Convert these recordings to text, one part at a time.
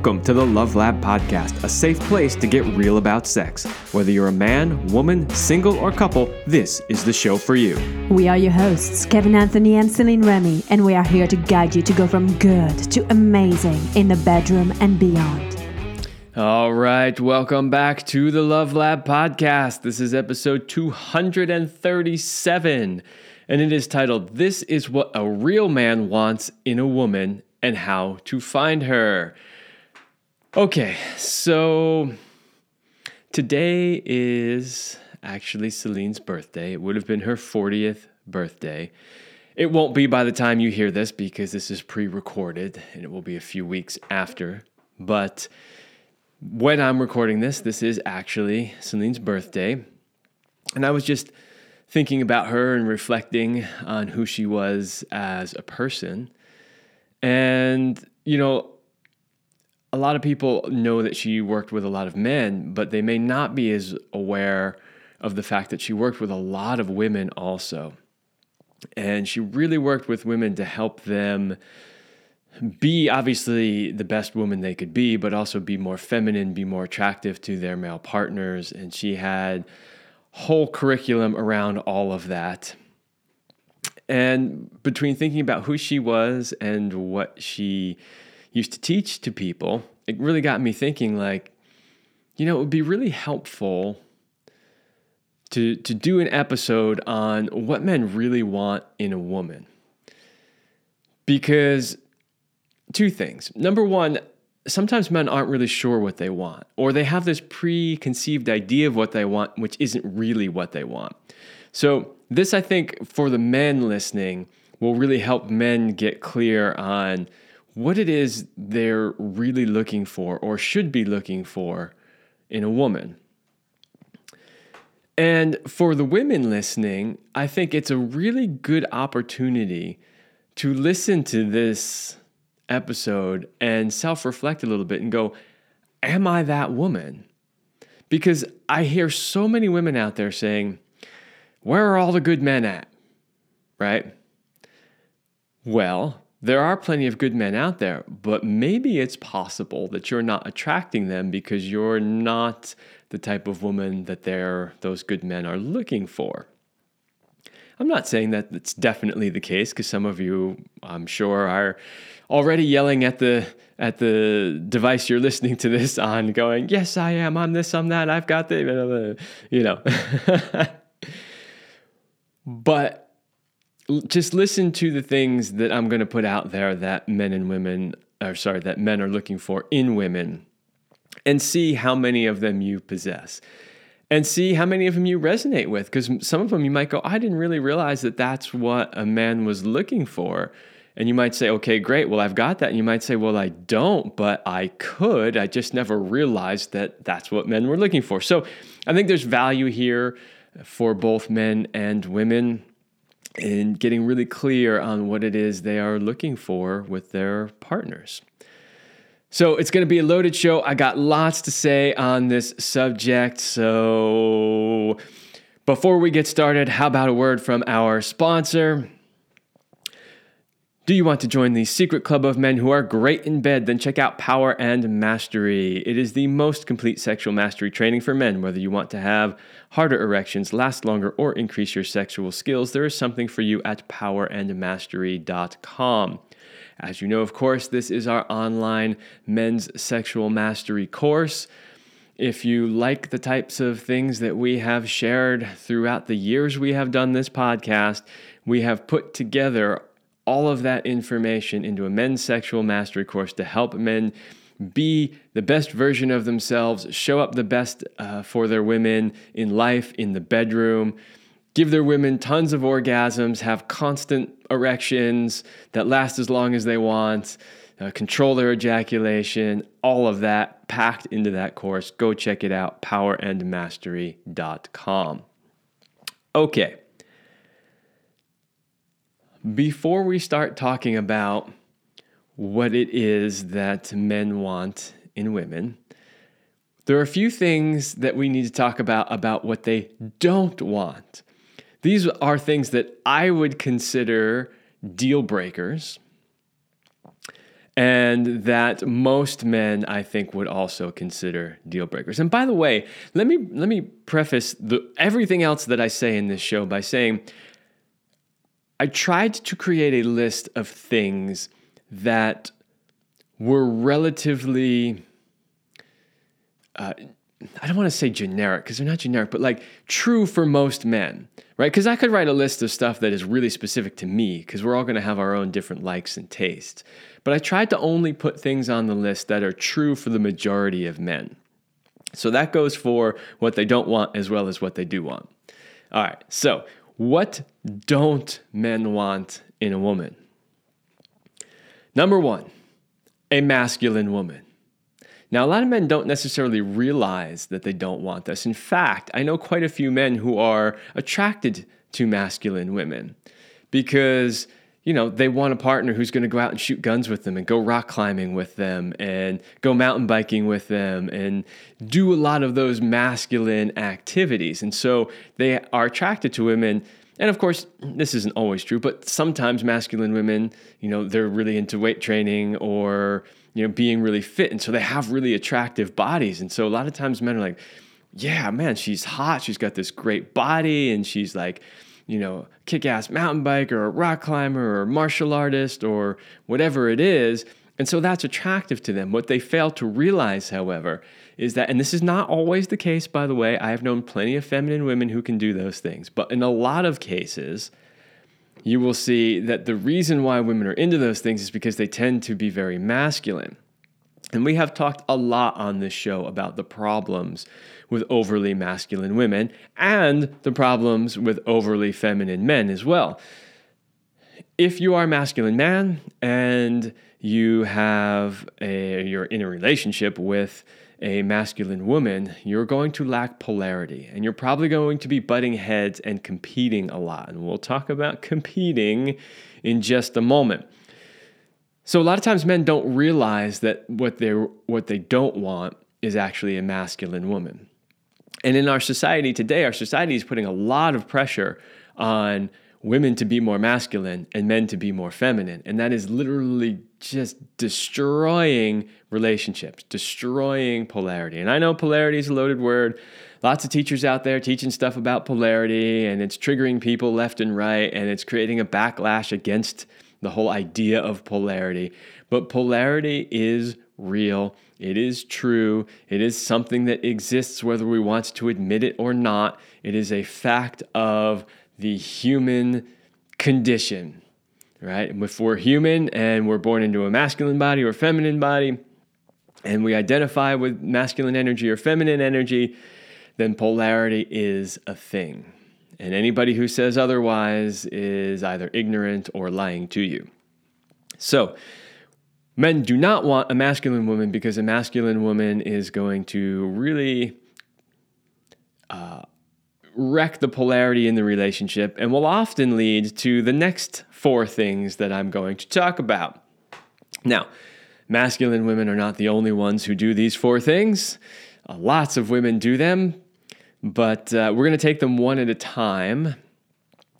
Welcome to the Love Lab Podcast, a safe place to get real about sex. Whether you're a man, woman, single, or couple, this is the show for you. We are your hosts, Kevin Anthony and Celine Remy, and we are here to guide you to go from good to amazing in the bedroom and beyond. All right, welcome back to the Love Lab Podcast. This is episode 237, and it is titled This is What a Real Man Wants in a Woman and How to Find Her. Okay, so today is actually Celine's birthday. It would have been her 40th birthday. It won't be by the time you hear this because this is pre recorded and it will be a few weeks after. But when I'm recording this, this is actually Celine's birthday. And I was just thinking about her and reflecting on who she was as a person. And, you know, a lot of people know that she worked with a lot of men, but they may not be as aware of the fact that she worked with a lot of women also. And she really worked with women to help them be obviously the best woman they could be, but also be more feminine, be more attractive to their male partners. And she had whole curriculum around all of that. And between thinking about who she was and what she used to teach to people, it really got me thinking like, you know, it would be really helpful to to do an episode on what men really want in a woman. Because two things. Number one, sometimes men aren't really sure what they want, or they have this preconceived idea of what they want, which isn't really what they want. So, this I think for the men listening will really help men get clear on what it is they're really looking for or should be looking for in a woman. And for the women listening, I think it's a really good opportunity to listen to this episode and self reflect a little bit and go, Am I that woman? Because I hear so many women out there saying, Where are all the good men at? Right? Well, there are plenty of good men out there, but maybe it's possible that you're not attracting them because you're not the type of woman that they're, those good men are looking for. I'm not saying that it's definitely the case because some of you, I'm sure, are already yelling at the at the device you're listening to this on, going, "Yes, I am. I'm this. I'm that. I've got the," you know. but just listen to the things that I'm going to put out there that men and women, or sorry, that men are looking for in women, and see how many of them you possess. And see how many of them you resonate with. Because some of them you might go, I didn't really realize that that's what a man was looking for. And you might say, okay, great. Well, I've got that. And you might say, well, I don't, but I could. I just never realized that that's what men were looking for. So I think there's value here for both men and women in getting really clear on what it is they are looking for with their partners. So it's going to be a loaded show. I got lots to say on this subject. So before we get started, how about a word from our sponsor? Do you want to join the secret club of men who are great in bed? Then check out Power and Mastery. It is the most complete sexual mastery training for men. Whether you want to have harder erections, last longer, or increase your sexual skills, there is something for you at powerandmastery.com. As you know, of course, this is our online men's sexual mastery course. If you like the types of things that we have shared throughout the years we have done this podcast, we have put together all of that information into a men's sexual mastery course to help men be the best version of themselves, show up the best uh, for their women in life, in the bedroom, give their women tons of orgasms, have constant erections that last as long as they want, uh, control their ejaculation, all of that packed into that course. Go check it out, powerandmastery.com. Okay. Before we start talking about what it is that men want in women, there are a few things that we need to talk about about what they don't want. These are things that I would consider deal breakers. and that most men I think would also consider deal breakers. And by the way, let me let me preface the everything else that I say in this show by saying I tried to create a list of things that were relatively uh, I don't want to say generic because they're not generic, but like true for most men, right? Because I could write a list of stuff that is really specific to me because we're all going to have our own different likes and tastes. But I tried to only put things on the list that are true for the majority of men. So that goes for what they don't want as well as what they do want. All right, so what don't men want in a woman? Number one, a masculine woman. Now, a lot of men don't necessarily realize that they don't want this. In fact, I know quite a few men who are attracted to masculine women because you know, they want a partner who's going to go out and shoot guns with them and go rock climbing with them and go mountain biking with them and do a lot of those masculine activities. And so they are attracted to women. And of course, this isn't always true, but sometimes masculine women, you know, they're really into weight training or, you know, being really fit. And so they have really attractive bodies. And so a lot of times men are like, yeah, man, she's hot. She's got this great body and she's like, you know, kick ass mountain biker or rock climber or martial artist or whatever it is. And so that's attractive to them. What they fail to realize, however, is that, and this is not always the case, by the way, I have known plenty of feminine women who can do those things, but in a lot of cases, you will see that the reason why women are into those things is because they tend to be very masculine. And we have talked a lot on this show about the problems with overly masculine women and the problems with overly feminine men as well. If you are a masculine man and you have a you're in a relationship with a masculine woman, you're going to lack polarity and you're probably going to be butting heads and competing a lot. And we'll talk about competing in just a moment. So a lot of times men don't realize that what they what they don't want is actually a masculine woman. And in our society today, our society is putting a lot of pressure on women to be more masculine and men to be more feminine. And that is literally just destroying relationships, destroying polarity. And I know polarity is a loaded word. Lots of teachers out there teaching stuff about polarity, and it's triggering people left and right, and it's creating a backlash against the whole idea of polarity. But polarity is real. It is true. It is something that exists whether we want to admit it or not. It is a fact of the human condition, right? If we're human and we're born into a masculine body or feminine body, and we identify with masculine energy or feminine energy, then polarity is a thing. And anybody who says otherwise is either ignorant or lying to you. So, men do not want a masculine woman because a masculine woman is going to really uh, wreck the polarity in the relationship and will often lead to the next four things that I'm going to talk about. Now, masculine women are not the only ones who do these four things. Uh, lots of women do them, but uh, we're going to take them one at a time.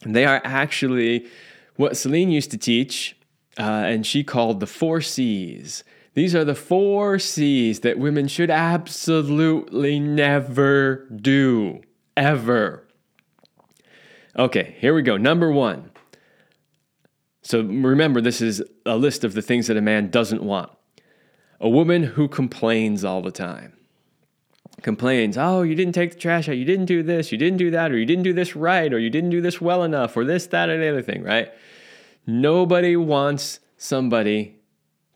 They are actually what Celine used to teach, uh, and she called the four C's. These are the four C's that women should absolutely never do, ever. Okay, here we go. Number one. So remember, this is a list of the things that a man doesn't want. A woman who complains all the time complains, oh, you didn't take the trash out, you didn't do this, you didn't do that, or you didn't do this right, or you didn't do this well enough, or this, that, or the other thing, right? Nobody wants somebody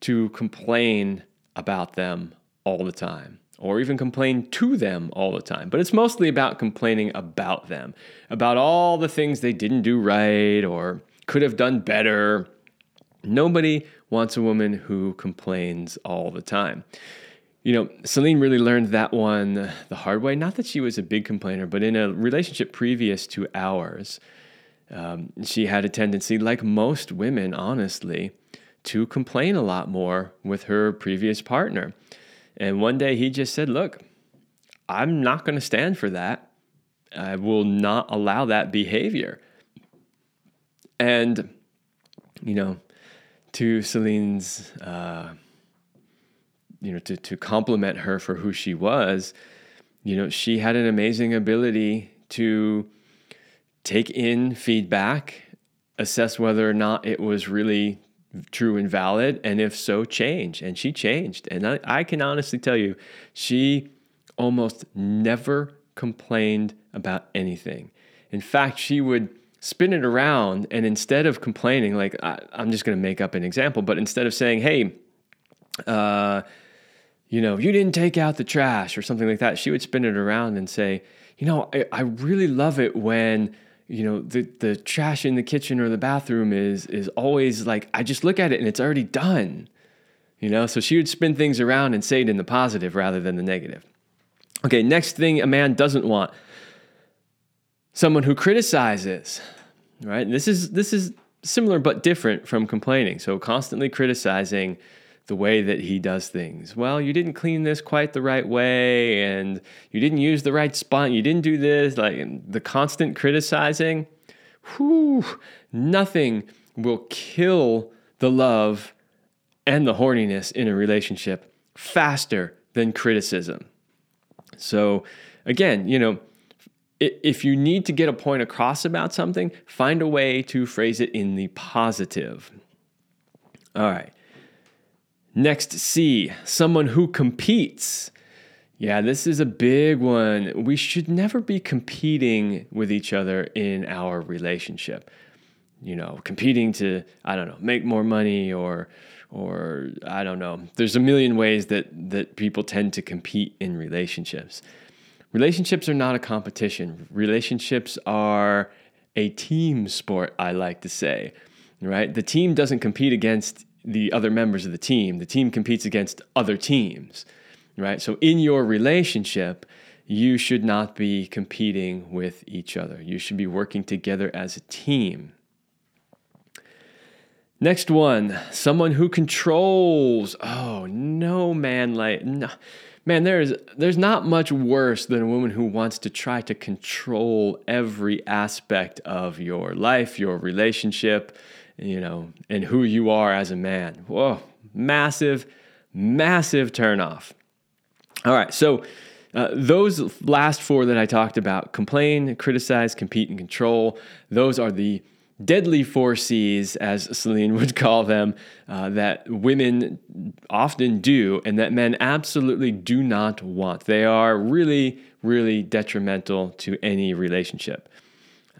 to complain about them all the time or even complain to them all the time. But it's mostly about complaining about them, about all the things they didn't do right or could have done better. Nobody wants a woman who complains all the time. You know, Celine really learned that one the hard way. Not that she was a big complainer, but in a relationship previous to ours, um, she had a tendency, like most women, honestly, to complain a lot more with her previous partner. And one day he just said, Look, I'm not going to stand for that. I will not allow that behavior. And, you know, to Celine's uh, you know, to, to compliment her for who she was, you know, she had an amazing ability to take in feedback, assess whether or not it was really true and valid, and if so, change. And she changed. And I, I can honestly tell you, she almost never complained about anything. In fact, she would spin it around and instead of complaining, like I, am just going to make up an example, but instead of saying, hey, uh, you know, you didn't take out the trash or something like that, she would spin it around and say, you know, I, I really love it when you know the the trash in the kitchen or the bathroom is is always like I just look at it and it's already done. You know, so she would spin things around and say it in the positive rather than the negative. Okay, next thing a man doesn't want someone who criticizes, right? And this is this is similar but different from complaining. So constantly criticizing the way that he does things. Well, you didn't clean this quite the right way, and you didn't use the right spot. You didn't do this. Like the constant criticizing, whew, nothing will kill the love and the horniness in a relationship faster than criticism. So, again, you know, if you need to get a point across about something, find a way to phrase it in the positive. All right. Next, C, someone who competes. Yeah, this is a big one. We should never be competing with each other in our relationship. You know, competing to, I don't know, make more money or or I don't know. There's a million ways that that people tend to compete in relationships. Relationships are not a competition. Relationships are a team sport, I like to say. Right? The team doesn't compete against the other members of the team. The team competes against other teams, right? So in your relationship, you should not be competing with each other. You should be working together as a team. Next one, someone who controls. Oh no, man! Like, no. man, there's there's not much worse than a woman who wants to try to control every aspect of your life, your relationship, you know, and who you are as a man. Whoa, massive, massive turnoff. All right, so uh, those last four that I talked about complain, criticize, compete, and control those are the deadly four C's, as Celine would call them, uh, that women often do and that men absolutely do not want. They are really, really detrimental to any relationship.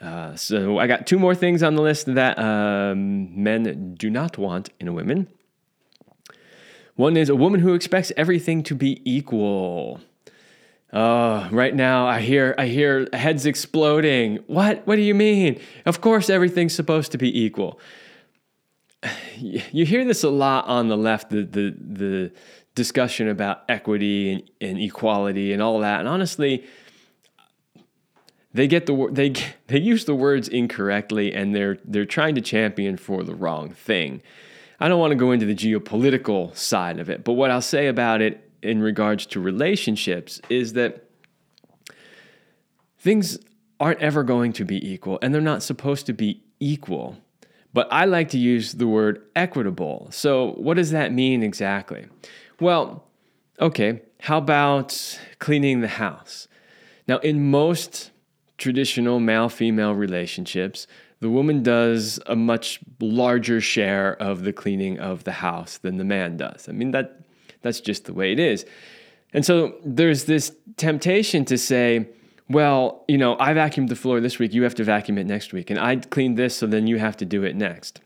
Uh, so I got two more things on the list that um, men do not want in a woman. One is a woman who expects everything to be equal. Uh, right now I hear I hear heads exploding. What? What do you mean? Of course everything's supposed to be equal. You hear this a lot on the left, the the the discussion about equity and, and equality and all that. And honestly, they get the they they use the words incorrectly and they're they're trying to champion for the wrong thing. I don't want to go into the geopolitical side of it, but what I'll say about it in regards to relationships is that things aren't ever going to be equal and they're not supposed to be equal. But I like to use the word equitable. So, what does that mean exactly? Well, okay, how about cleaning the house? Now, in most traditional male female relationships, the woman does a much larger share of the cleaning of the house than the man does. I mean that that's just the way it is. And so there's this temptation to say, well, you know, I vacuumed the floor this week, you have to vacuum it next week, and I cleaned this, so then you have to do it next.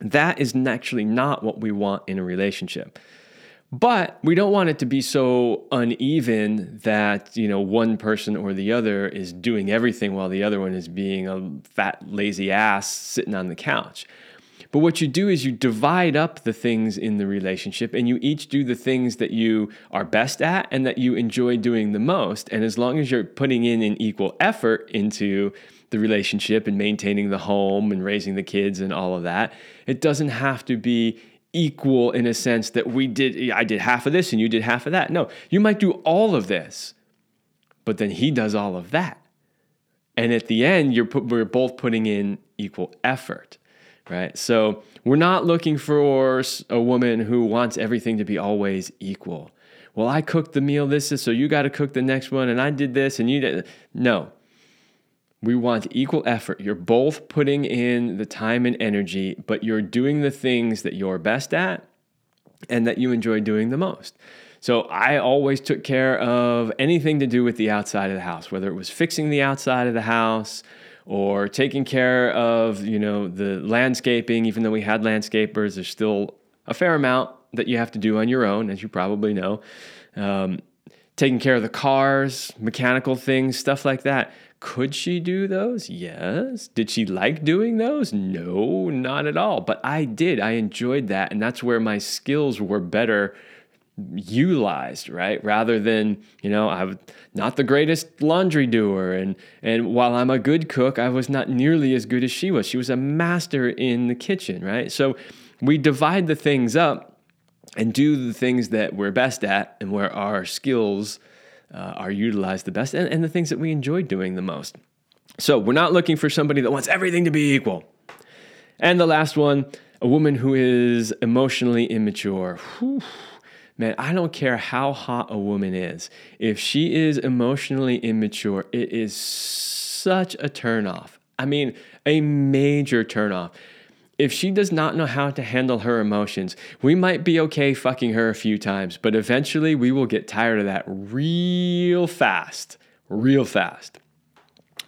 That is actually not what we want in a relationship. But we don't want it to be so uneven that, you know, one person or the other is doing everything while the other one is being a fat, lazy ass sitting on the couch. But what you do is you divide up the things in the relationship and you each do the things that you are best at and that you enjoy doing the most. And as long as you're putting in an equal effort into the relationship and maintaining the home and raising the kids and all of that, it doesn't have to be equal in a sense that we did I did half of this and you did half of that. No, you might do all of this, but then he does all of that. And at the end, you're put, we're both putting in equal effort, right? So we're not looking for a woman who wants everything to be always equal. Well, I cooked the meal this is so you got to cook the next one and I did this and you did no. We want equal effort. You're both putting in the time and energy, but you're doing the things that you're best at and that you enjoy doing the most. So I always took care of anything to do with the outside of the house, whether it was fixing the outside of the house or taking care of, you know, the landscaping, even though we had landscapers, there's still a fair amount that you have to do on your own, as you probably know. Um, taking care of the cars, mechanical things, stuff like that. Could she do those? Yes. Did she like doing those? No, not at all. But I did. I enjoyed that. And that's where my skills were better utilized, right? Rather than, you know, I'm not the greatest laundry doer. And, and while I'm a good cook, I was not nearly as good as she was. She was a master in the kitchen, right? So we divide the things up and do the things that we're best at and where our skills uh, are utilized the best and, and the things that we enjoy doing the most. So we're not looking for somebody that wants everything to be equal. And the last one, a woman who is emotionally immature. Whew. Man, I don't care how hot a woman is. If she is emotionally immature, it is such a turnoff. I mean, a major turnoff if she does not know how to handle her emotions, we might be okay fucking her a few times, but eventually we will get tired of that real fast. Real fast.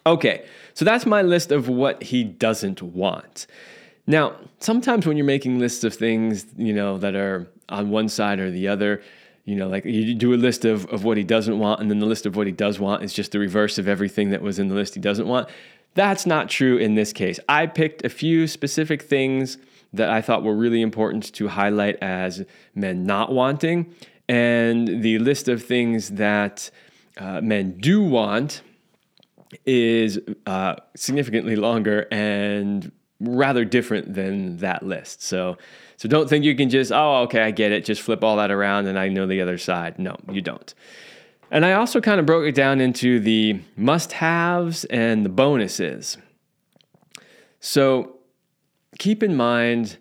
Okay, so that's my list of what he doesn't want. Now, sometimes when you're making lists of things, you know, that are on one side or the other, you know, like you do a list of, of what he doesn't want, and then the list of what he does want is just the reverse of everything that was in the list he doesn't want. That's not true in this case. I picked a few specific things that I thought were really important to highlight as men not wanting, and the list of things that uh, men do want is uh, significantly longer and rather different than that list. So, so don't think you can just oh okay I get it, just flip all that around and I know the other side. No, you don't. And I also kind of broke it down into the must haves and the bonuses. So keep in mind,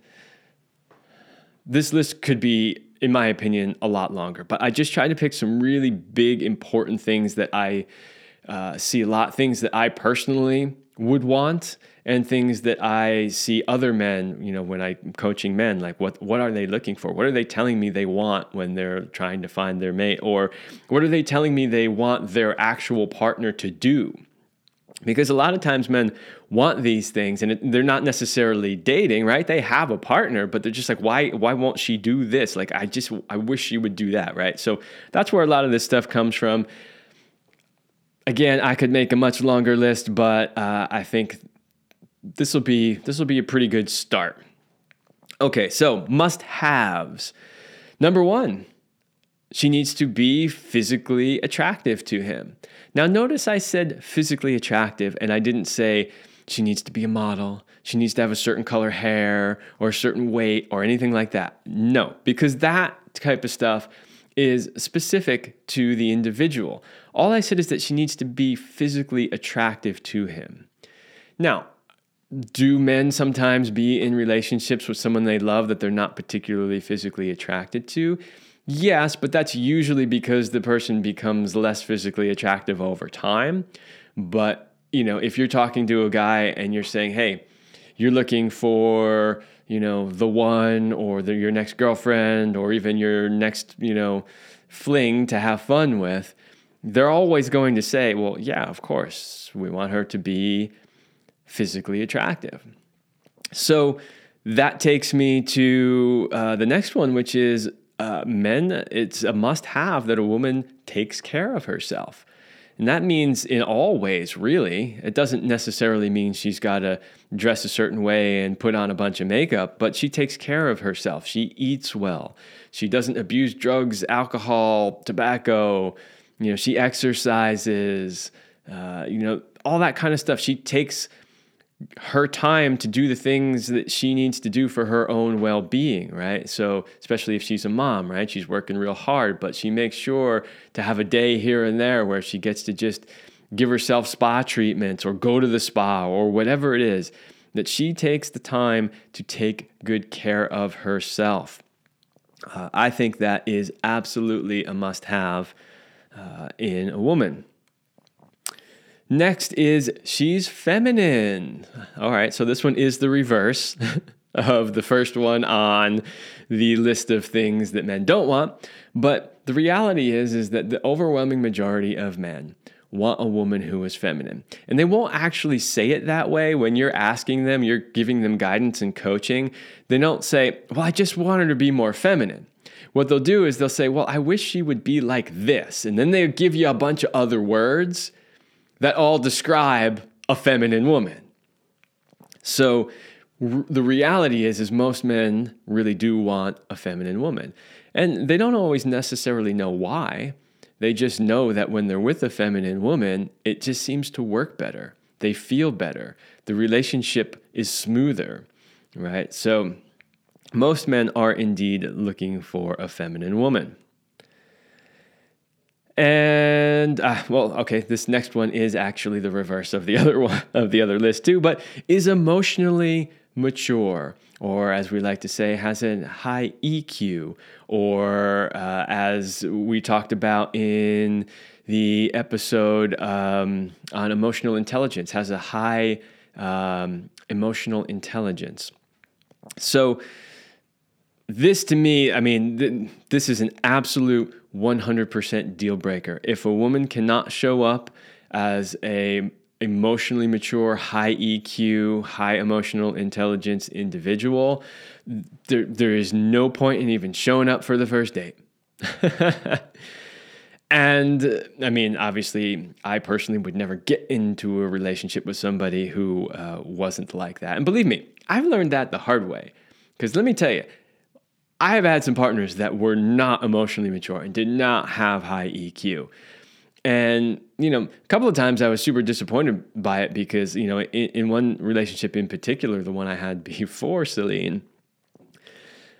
this list could be, in my opinion, a lot longer, but I just tried to pick some really big, important things that I uh, see a lot, things that I personally would want and things that I see other men, you know, when I'm coaching men, like what what are they looking for? What are they telling me they want when they're trying to find their mate? Or what are they telling me they want their actual partner to do? Because a lot of times men want these things and they're not necessarily dating, right? They have a partner, but they're just like, why, why won't she do this? Like, I just, I wish she would do that, right? So that's where a lot of this stuff comes from again, I could make a much longer list, but uh, I think this will be this will be a pretty good start. Okay, so must haves. Number one, she needs to be physically attractive to him. Now, notice I said physically attractive, and I didn't say she needs to be a model, she needs to have a certain color hair, or a certain weight, or anything like that. No, because that type of stuff is specific to the individual. All I said is that she needs to be physically attractive to him. Now, do men sometimes be in relationships with someone they love that they're not particularly physically attracted to? Yes, but that's usually because the person becomes less physically attractive over time. But, you know, if you're talking to a guy and you're saying, hey, you're looking for, you know, the one or the, your next girlfriend or even your next, you know, fling to have fun with, they're always going to say, well, yeah, of course, we want her to be physically attractive. So that takes me to uh, the next one, which is uh, men, it's a must have that a woman takes care of herself. And that means in all ways, really. It doesn't necessarily mean she's got to dress a certain way and put on a bunch of makeup, but she takes care of herself. She eats well. She doesn't abuse drugs, alcohol, tobacco. You know, she exercises, uh, you know, all that kind of stuff. She takes her time to do the things that she needs to do for her own well-being right so especially if she's a mom right she's working real hard but she makes sure to have a day here and there where she gets to just give herself spa treatments or go to the spa or whatever it is that she takes the time to take good care of herself. Uh, I think that is absolutely a must have uh, in a woman. Next is she's feminine. All right, so this one is the reverse of the first one on the list of things that men don't want. But the reality is is that the overwhelming majority of men want a woman who is feminine. And they won't actually say it that way when you're asking them, you're giving them guidance and coaching. They don't say, "Well, I just want her to be more feminine." What they'll do is they'll say, "Well, I wish she would be like this." And then they'll give you a bunch of other words that all describe a feminine woman. So r- the reality is is most men really do want a feminine woman. And they don't always necessarily know why. They just know that when they're with a feminine woman, it just seems to work better. They feel better. The relationship is smoother, right? So most men are indeed looking for a feminine woman. And uh, well, okay, this next one is actually the reverse of the other one of the other list too, but is emotionally mature, or as we like to say, has a high EQ, or uh, as we talked about in the episode um, on emotional intelligence, has a high um, emotional intelligence. So this to me, I mean, th- this is an absolute 100% deal breaker. If a woman cannot show up as a emotionally mature, high EQ, high emotional intelligence individual, there, there is no point in even showing up for the first date. and I mean, obviously, I personally would never get into a relationship with somebody who uh, wasn't like that. And believe me, I've learned that the hard way. Because let me tell you, I have had some partners that were not emotionally mature and did not have high EQ. And, you know, a couple of times I was super disappointed by it because, you know, in, in one relationship in particular, the one I had before Celine,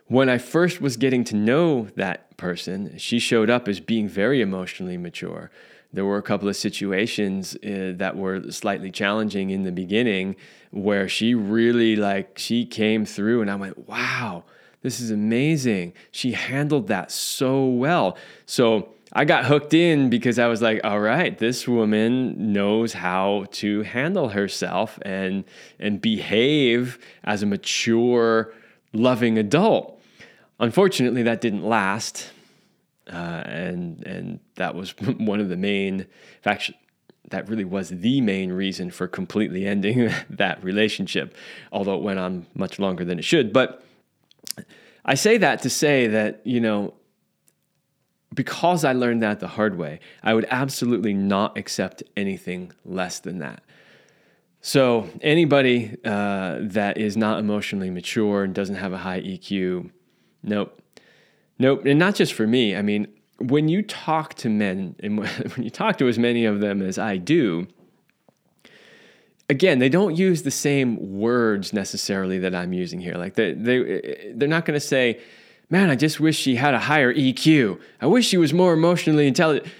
when I first was getting to know that person, she showed up as being very emotionally mature. There were a couple of situations uh, that were slightly challenging in the beginning where she really, like, she came through and I went, wow this is amazing. She handled that so well. So I got hooked in because I was like, all right, this woman knows how to handle herself and and behave as a mature, loving adult. Unfortunately, that didn't last. Uh, and and that was one of the main fact that really was the main reason for completely ending that relationship although it went on much longer than it should but I say that to say that, you know, because I learned that the hard way, I would absolutely not accept anything less than that. So, anybody uh, that is not emotionally mature and doesn't have a high EQ, nope. Nope. And not just for me. I mean, when you talk to men, and when you talk to as many of them as I do, again, they don't use the same words necessarily that I'm using here. Like they they they're not going to say, "Man, I just wish she had a higher EQ. I wish she was more emotionally intelligent."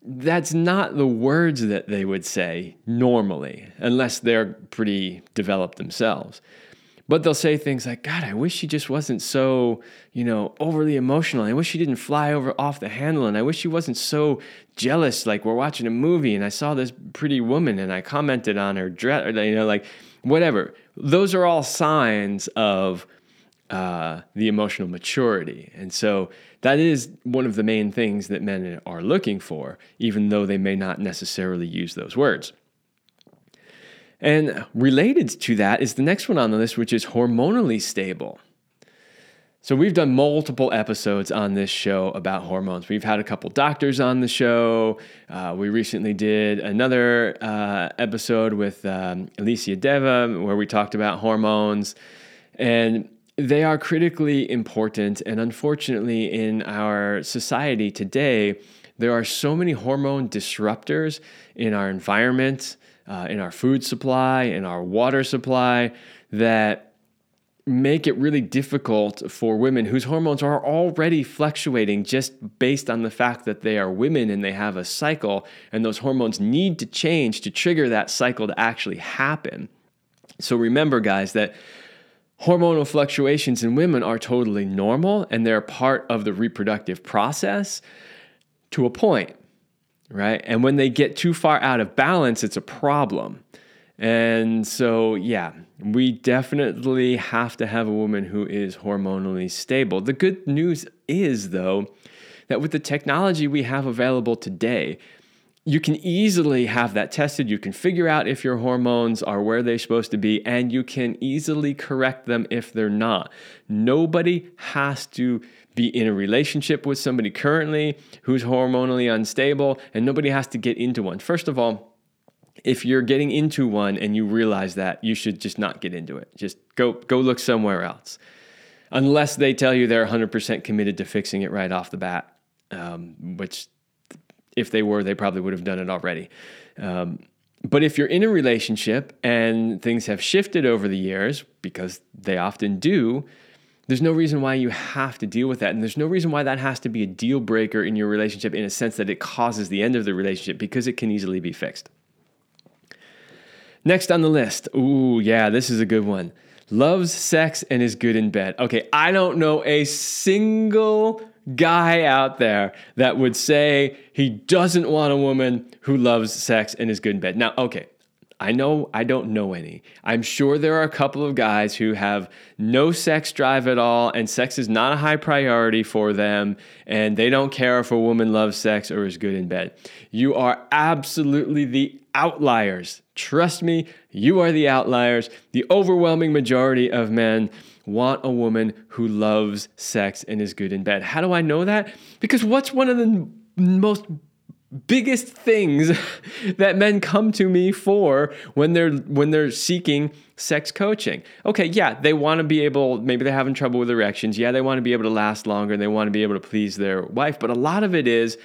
That's not the words that they would say normally, unless they're pretty developed themselves. But they'll say things like, God, I wish she just wasn't so, you know, overly emotional. I wish she didn't fly over off the handle. And I wish she wasn't so jealous. Like we're watching a movie and I saw this pretty woman and I commented on her dress, or, you know, like whatever. Those are all signs of uh, the emotional maturity. And so that is one of the main things that men are looking for, even though they may not necessarily use those words. And related to that is the next one on the list, which is hormonally stable. So, we've done multiple episodes on this show about hormones. We've had a couple doctors on the show. Uh, we recently did another uh, episode with um, Alicia Deva where we talked about hormones. And they are critically important. And unfortunately, in our society today, there are so many hormone disruptors in our environment uh, in our food supply, in our water supply, that make it really difficult for women whose hormones are already fluctuating just based on the fact that they are women and they have a cycle, and those hormones need to change to trigger that cycle to actually happen. So remember, guys, that hormonal fluctuations in women are totally normal and they're part of the reproductive process to a point, right? And when they get too far out of balance, it's a problem. And so, yeah, we definitely have to have a woman who is hormonally stable. The good news is, though, that with the technology we have available today, you can easily have that tested. You can figure out if your hormones are where they're supposed to be, and you can easily correct them if they're not. Nobody has to be in a relationship with somebody currently who's hormonally unstable, and nobody has to get into one. First of all, if you're getting into one and you realize that, you should just not get into it. Just go go look somewhere else, unless they tell you they're 100% committed to fixing it right off the bat, um, which if they were, they probably would have done it already. Um, but if you're in a relationship and things have shifted over the years, because they often do, there's no reason why you have to deal with that. And there's no reason why that has to be a deal breaker in your relationship in a sense that it causes the end of the relationship because it can easily be fixed. Next on the list, ooh, yeah, this is a good one. Loves sex and is good in bed. Okay, I don't know a single guy out there that would say he doesn't want a woman who loves sex and is good in bed. Now, okay, I know I don't know any. I'm sure there are a couple of guys who have no sex drive at all, and sex is not a high priority for them, and they don't care if a woman loves sex or is good in bed. You are absolutely the outliers. Trust me, you are the outliers. The overwhelming majority of men want a woman who loves sex and is good in bed. How do I know that? Because what's one of the most biggest things that men come to me for when they're when they're seeking sex coaching. Okay, yeah, they want to be able maybe they're having trouble with erections. Yeah, they want to be able to last longer and they want to be able to please their wife, but a lot of it is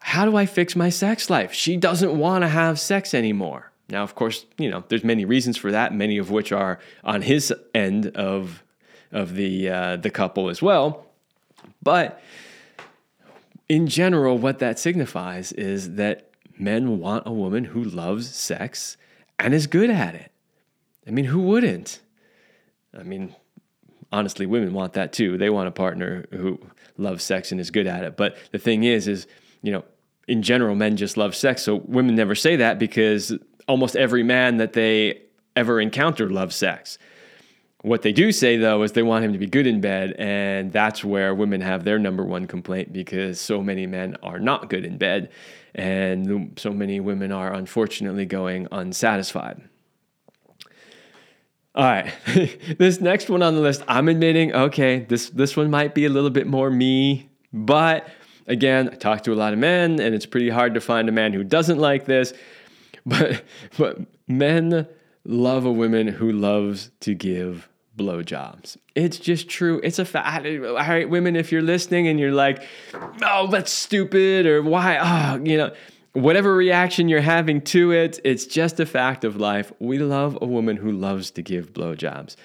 how do I fix my sex life? She doesn't want to have sex anymore. Now, of course, you know, there's many reasons for that, many of which are on his end of of the uh, the couple as well. But in general, what that signifies is that men want a woman who loves sex and is good at it. I mean, who wouldn't? I mean, honestly, women want that too. They want a partner who loves sex and is good at it. But the thing is, is you know, in general, men just love sex. So women never say that because almost every man that they ever encounter loves sex. What they do say though is they want him to be good in bed, and that's where women have their number one complaint because so many men are not good in bed, and so many women are unfortunately going unsatisfied. All right, this next one on the list, I'm admitting, okay, this this one might be a little bit more me, but again, I talk to a lot of men, and it's pretty hard to find a man who doesn't like this. But but men love a woman who loves to give blowjobs. It's just true. It's a fact. All right, women, if you're listening and you're like, oh, that's stupid, or why, oh, you know, whatever reaction you're having to it, it's just a fact of life. We love a woman who loves to give blowjobs.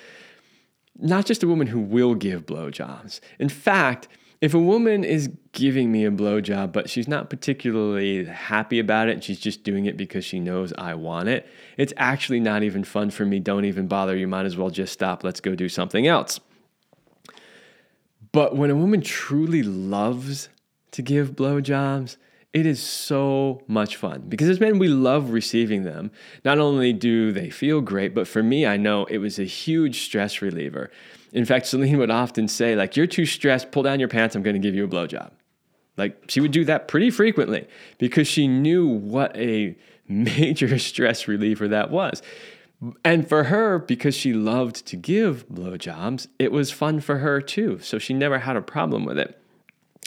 Not just a woman who will give blowjobs. In fact, if a woman is giving me a blowjob, but she's not particularly happy about it, she's just doing it because she knows I want it, it's actually not even fun for me. Don't even bother. You might as well just stop. Let's go do something else. But when a woman truly loves to give blowjobs, it is so much fun because as men, we love receiving them. Not only do they feel great, but for me, I know it was a huge stress reliever. In fact, Celine would often say, like, you're too stressed, pull down your pants, I'm to give you a blowjob. Like, she would do that pretty frequently because she knew what a major stress reliever that was. And for her, because she loved to give blowjobs, it was fun for her too. So she never had a problem with it.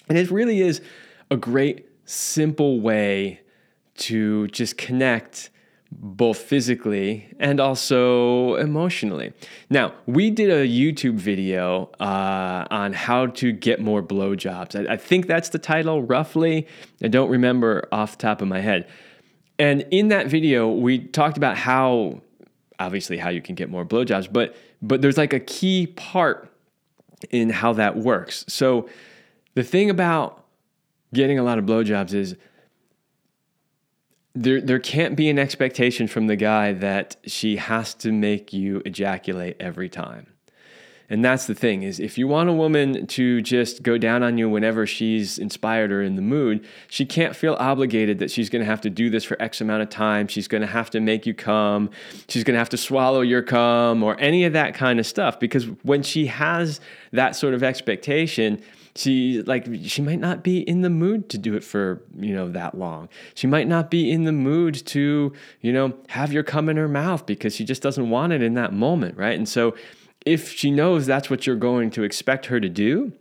And it really is a great, simple way to just connect both physically and also emotionally. Now, we did a YouTube video uh, on how to get more blowjobs. I, I think that's the title, roughly. I don't remember off the top of my head. And in that video, we talked about how, obviously, how you can get more blowjobs, but but there's like a key part in how that works. So the thing about getting a lot of blowjobs is there there can't be an expectation from the guy that she has to make you ejaculate every time. And that's the thing is if you want a woman to just go down on you whenever she's inspired or in the mood, she can't feel obligated that she's going to have to do this for X amount of time. She's going to have to make you come. She's going to have to swallow your cum or any of that kind of stuff because when she has that sort of expectation, she like she might not be in the mood to do it for you know that long. She might not be in the mood to you know have your cum in her mouth because she just doesn't want it in that moment right? And so if she knows that's what you're going to expect her to do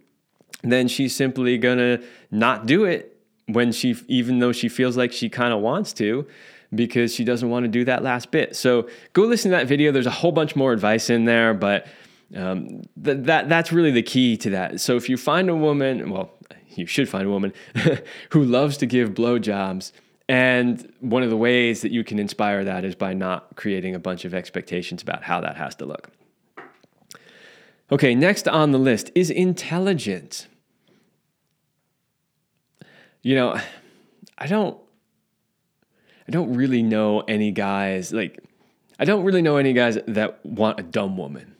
then she's simply going to not do it when she even though she feels like she kind of wants to because she doesn't want to do that last bit. So go listen to that video. There's a whole bunch more advice in there but um, th- that that's really the key to that. So if you find a woman, well, you should find a woman who loves to give blowjobs, and one of the ways that you can inspire that is by not creating a bunch of expectations about how that has to look. Okay, next on the list is intelligent. You know, I don't I don't really know any guys like I don't really know any guys that want a dumb woman.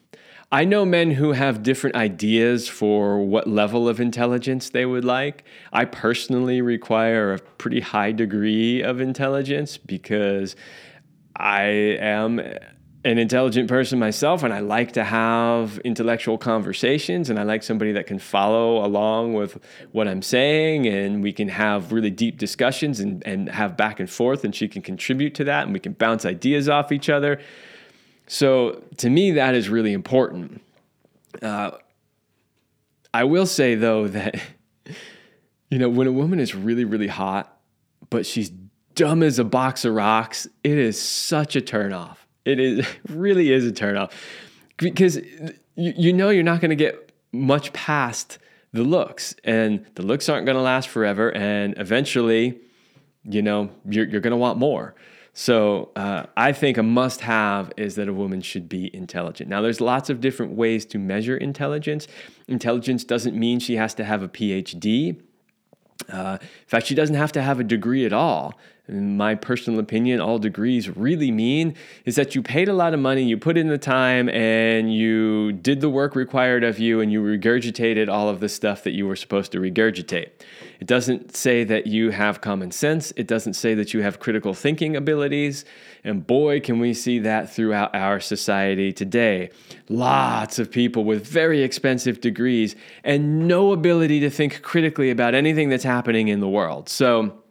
I know men who have different ideas for what level of intelligence they would like. I personally require a pretty high degree of intelligence because I am an intelligent person myself and I like to have intellectual conversations and I like somebody that can follow along with what I'm saying and we can have really deep discussions and, and have back and forth and she can contribute to that and we can bounce ideas off each other. So to me, that is really important. Uh, I will say though that you know when a woman is really really hot, but she's dumb as a box of rocks, it is such a turnoff. It is really is a turnoff because you, you know you're not going to get much past the looks, and the looks aren't going to last forever, and eventually, you know, you're, you're going to want more. So uh, I think a must have is that a woman should be intelligent. Now, there's lots of different ways to measure intelligence. Intelligence doesn't mean she has to have a PhD. Uh, in fact, she doesn't have to have a degree at all in my personal opinion, all degrees really mean is that you paid a lot of money, you put in the time, and you did the work required of you, and you regurgitated all of the stuff that you were supposed to regurgitate. It doesn't say that you have common sense, it doesn't say that you have critical thinking abilities, and boy, can we see that throughout our society today. Lots of people with very expensive degrees and no ability to think critically about anything that's happening in the world. So,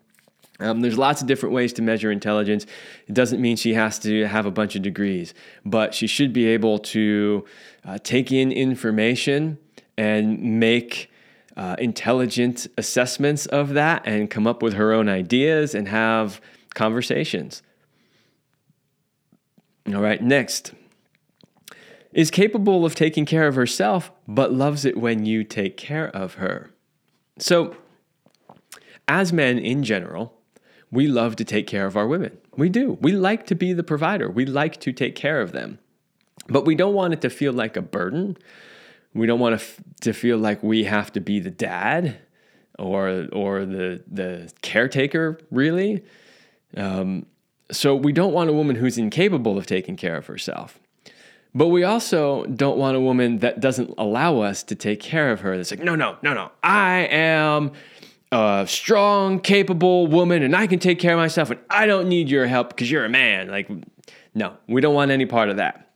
um, there's lots of different ways to measure intelligence. It doesn't mean she has to have a bunch of degrees, but she should be able to uh, take in information and make uh, intelligent assessments of that and come up with her own ideas and have conversations. All right, next. Is capable of taking care of herself, but loves it when you take care of her. So, as men in general, we love to take care of our women. We do. We like to be the provider. We like to take care of them. But we don't want it to feel like a burden. We don't want f- to feel like we have to be the dad or or the the caretaker really. Um, so we don't want a woman who's incapable of taking care of herself. But we also don't want a woman that doesn't allow us to take care of her. That's like, no, no, no, no. I am a strong, capable woman and I can take care of myself and I don't need your help because you're a man. Like, no, we don't want any part of that.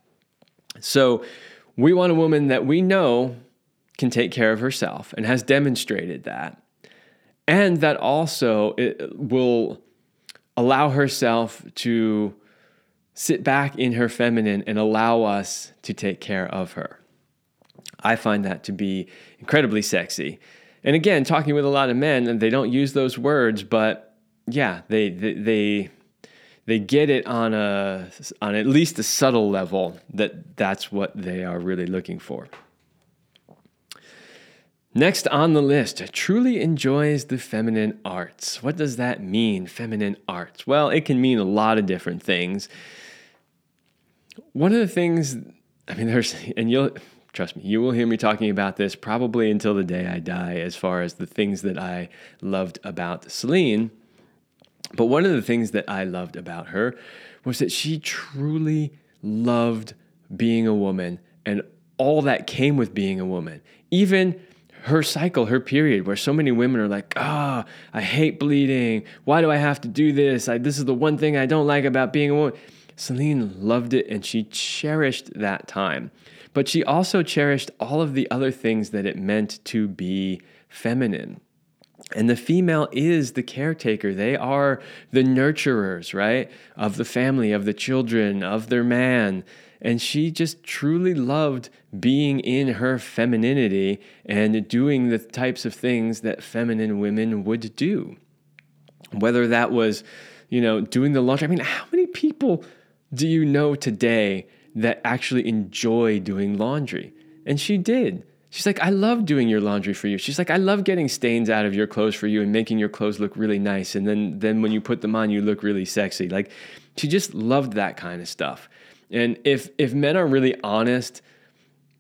So, we want a woman that we know can take care of herself and has demonstrated that. And that also will allow herself to sit back in her feminine and allow us to take care of her. I find that to be incredibly sexy. And again, talking with a lot of men, and they don't use those words, but yeah, they they they, they get it on a on at least a subtle level that that's what they are really looking for. Next on the list, truly enjoys the feminine arts. What does that mean, feminine arts? Well, it can mean a lot of different things. One of the things, I mean, there's, and you'll, Trust me, you will hear me talking about this probably until the day I die as far as the things that I loved about Celine. But one of the things that I loved about her was that she truly loved being a woman and all that came with being a woman. Even her cycle, her period, where so many women are like, ah, oh, I hate bleeding. Why do I have to do this? I, this is the one thing I don't like about being a woman. Celine loved it and she cherished that time. But she also cherished all of the other things that it meant to be feminine. And the female is the caretaker. They are the nurturers, right? Of the family, of the children, of their man. And she just truly loved being in her femininity and doing the types of things that feminine women would do. Whether that was, you know, doing the laundry. I mean, how many people do you know today that actually enjoy doing laundry? And she did. She's like, I love doing your laundry for you. She's like, I love getting stains out of your clothes for you and making your clothes look really nice. And then, then when you put them on, you look really sexy. Like, she just loved that kind of stuff. And if if men are really honest,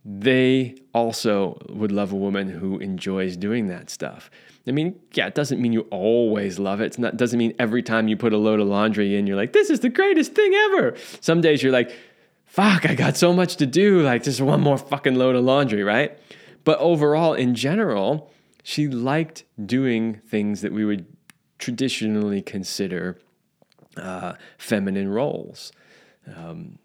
they also would love a woman who enjoys doing that stuff. I mean, yeah, it doesn't mean you always love it. It doesn't mean every time you put a load of laundry in, you're like, this is the greatest thing ever. Some days you're like, fuck, I got so much to do. Like, just one more fucking load of laundry, right? But overall, in general, she liked doing things that we would traditionally consider uh, feminine roles. Um,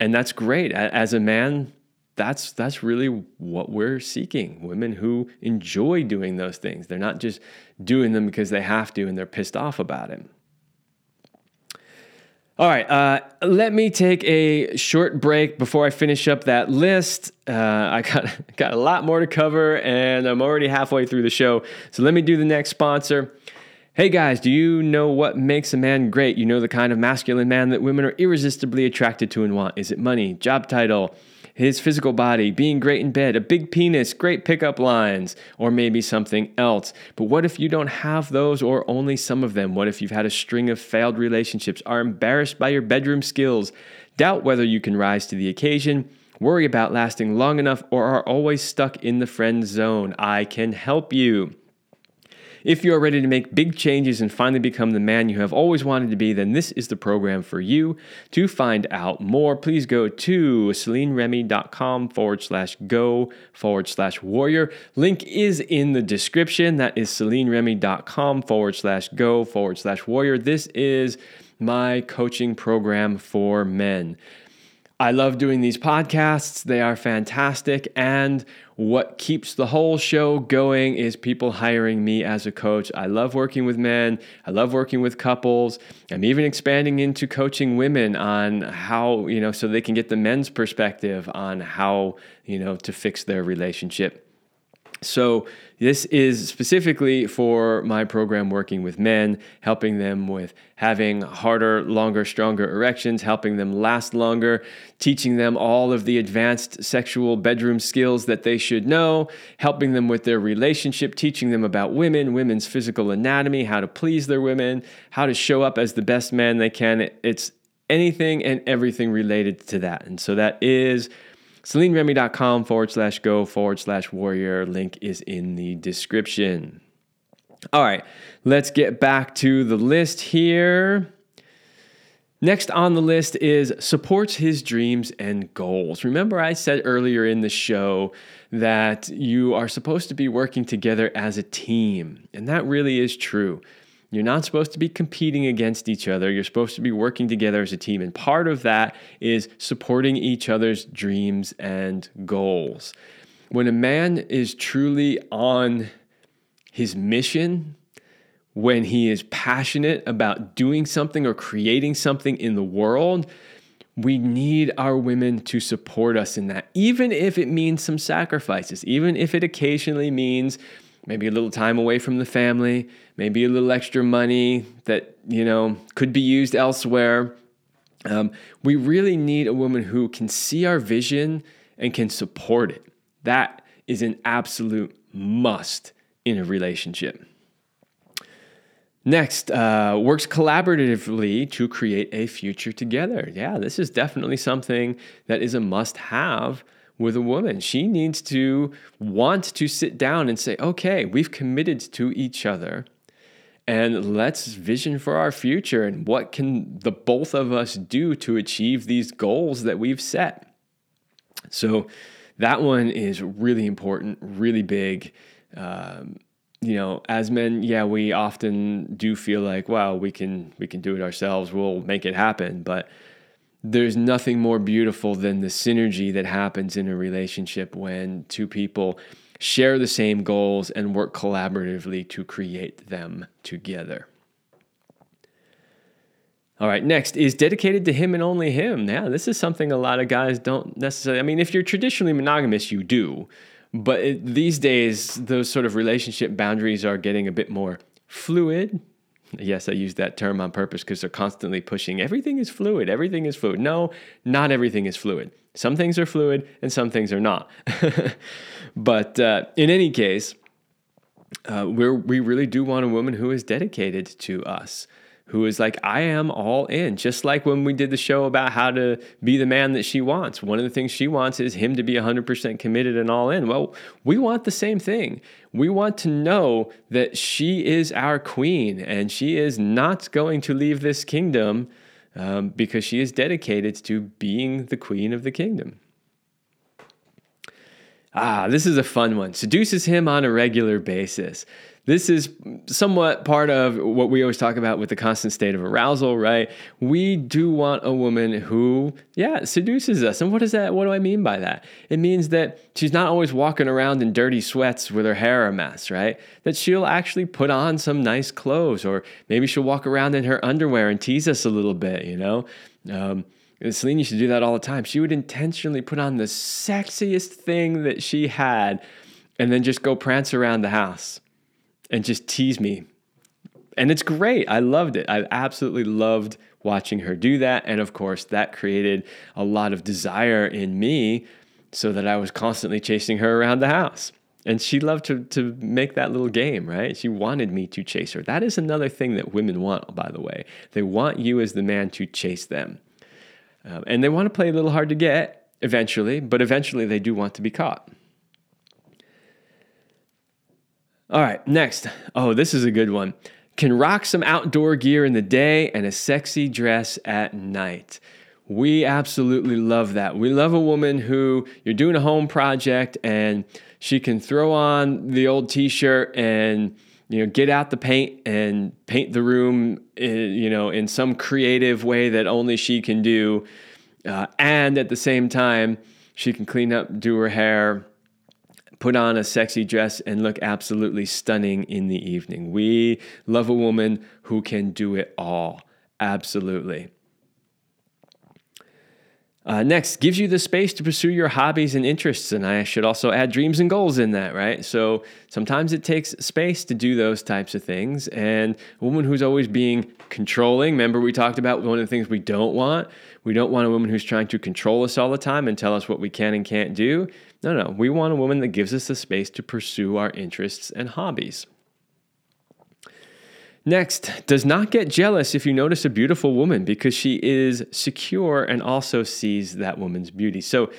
and that's great. As a man, that's that's really what we're seeking women who enjoy doing those things they're not just doing them because they have to and they're pissed off about it all right, uh, let me take a short break before I finish up that list. Uh, I got got a lot more to cover, and I'm already halfway through the show. So let me do the next sponsor. Hey guys, do you know what makes a man great? You know the kind of masculine man that women are irresistibly attracted to and want. Is it money, job title? His physical body, being great in bed, a big penis, great pickup lines, or maybe something else. But what if you don't have those or only some of them? What if you've had a string of failed relationships, are embarrassed by your bedroom skills, doubt whether you can rise to the occasion? Worry about lasting long enough or are always stuck in the friend zone. I can help you. If you are ready to make big changes and finally become the man you have always wanted to be, then this is the program for you. To find out more, please go to CelineRemy.com forward slash go forward slash warrior. Link is in the description. That is CelineRemy.com forward slash go forward slash warrior. This is my coaching program for men. I love doing these podcasts. They are fantastic. And what keeps the whole show going is people hiring me as a coach. I love working with men. I love working with couples. I'm even expanding into coaching women on how, you know, so they can get the men's perspective on how, you know, to fix their relationship. So, this is specifically for my program working with men, helping them with having harder, longer, stronger erections, helping them last longer, teaching them all of the advanced sexual bedroom skills that they should know, helping them with their relationship, teaching them about women, women's physical anatomy, how to please their women, how to show up as the best man they can. It's anything and everything related to that. And so that is CelineRemy.com forward slash go forward slash warrior. Link is in the description. All right, let's get back to the list here. Next on the list is supports his dreams and goals. Remember, I said earlier in the show that you are supposed to be working together as a team, and that really is true. You're not supposed to be competing against each other. You're supposed to be working together as a team. And part of that is supporting each other's dreams and goals. When a man is truly on his mission, when he is passionate about doing something or creating something in the world, we need our women to support us in that, even if it means some sacrifices, even if it occasionally means maybe a little time away from the family, maybe a little extra money that, you know, could be used elsewhere. Um, we really need a woman who can see our vision and can support it. That is an absolute must in a relationship. Next, uh, works collaboratively to create a future together. Yeah, this is definitely something that is a must have with a woman. She needs to want to sit down and say, okay, we've committed to each other. and let's vision for our future and what can the both of us do to achieve these goals that we've set. So that one is really important, really big. Um, you know, as men, yeah, we often do feel like, wow, we can we can do it ourselves. We'll make it happen, but there's nothing more beautiful than the synergy that happens in a relationship when two people share the same goals and work collaboratively to create them together. All right, next is dedicated to him and only him. Yeah, this is something a lot of guys don't necessarily. I mean, if you're traditionally monogamous, you do. But it, these days, those sort of relationship boundaries are getting a bit more fluid. Yes, I use that term on purpose because they're constantly pushing everything is fluid, everything is fluid. No, not everything is fluid. Some things are fluid and some things are not. but uh, in any case, uh, we we really do want a woman who is dedicated to us who is like, I am all in. Just like when we did the show about how to be the man that she wants. One of the things she wants is him to be 100% committed and all in. Well, we want the same thing. We want to know that she is our queen and she is not going to leave this kingdom um, because she is dedicated to being the queen of the kingdom. Ah, this is a fun one. Seduces him on a regular basis this is somewhat part of what we always talk about with the constant state of arousal, right? We do want a woman who, yeah, seduces us. And what is that? What do I mean by that? It means that she's not always walking around in dirty sweats with her hair a mess, right? That she'll actually put on some nice clothes, or maybe she'll walk around in her underwear and tease us a little bit, you know? Um, Celine used to do that all the time. She would intentionally put on the sexiest thing that she had and then just go prance around the house and just tease me. And it's great. I loved it. I absolutely loved watching her do that. And of course, that created a lot of desire in me so that I was constantly chasing her around the house. And she loved to, to make that little game, right? She wanted me to chase her. That is another thing that women want, by the way. They want you as the man to chase them. Um, and they want to play a little hard to get eventually, but eventually they do want to be caught. All right, next. Oh, this is a good one. Can rock some outdoor gear in the day and a sexy dress at night. We absolutely love that. We love a woman who you're doing a home project and she can throw on the old t-shirt and you know get out the paint and paint the room eh, you know in some creative way that only she can do uh, and at the same time she can clean up do her hair put on a sexy dress and look absolutely stunning in the evening. We love a woman who can do it all. Absolutely. Uh, next, gives you the space to pursue your hobbies and interests. And I should also add dreams and goals in that, right? So sometimes it takes space to do those types of things. And a woman who's always being controlling, remember we talked about one of the things we don't want? We don't want a woman who's trying to control us all the time and tell us what we can and can't do. No, no. We want a woman that gives us the space to pursue our interests and hobbies. Next, does not get jealous if you notice a beautiful woman because she is secure and also sees that woman's beauty. So,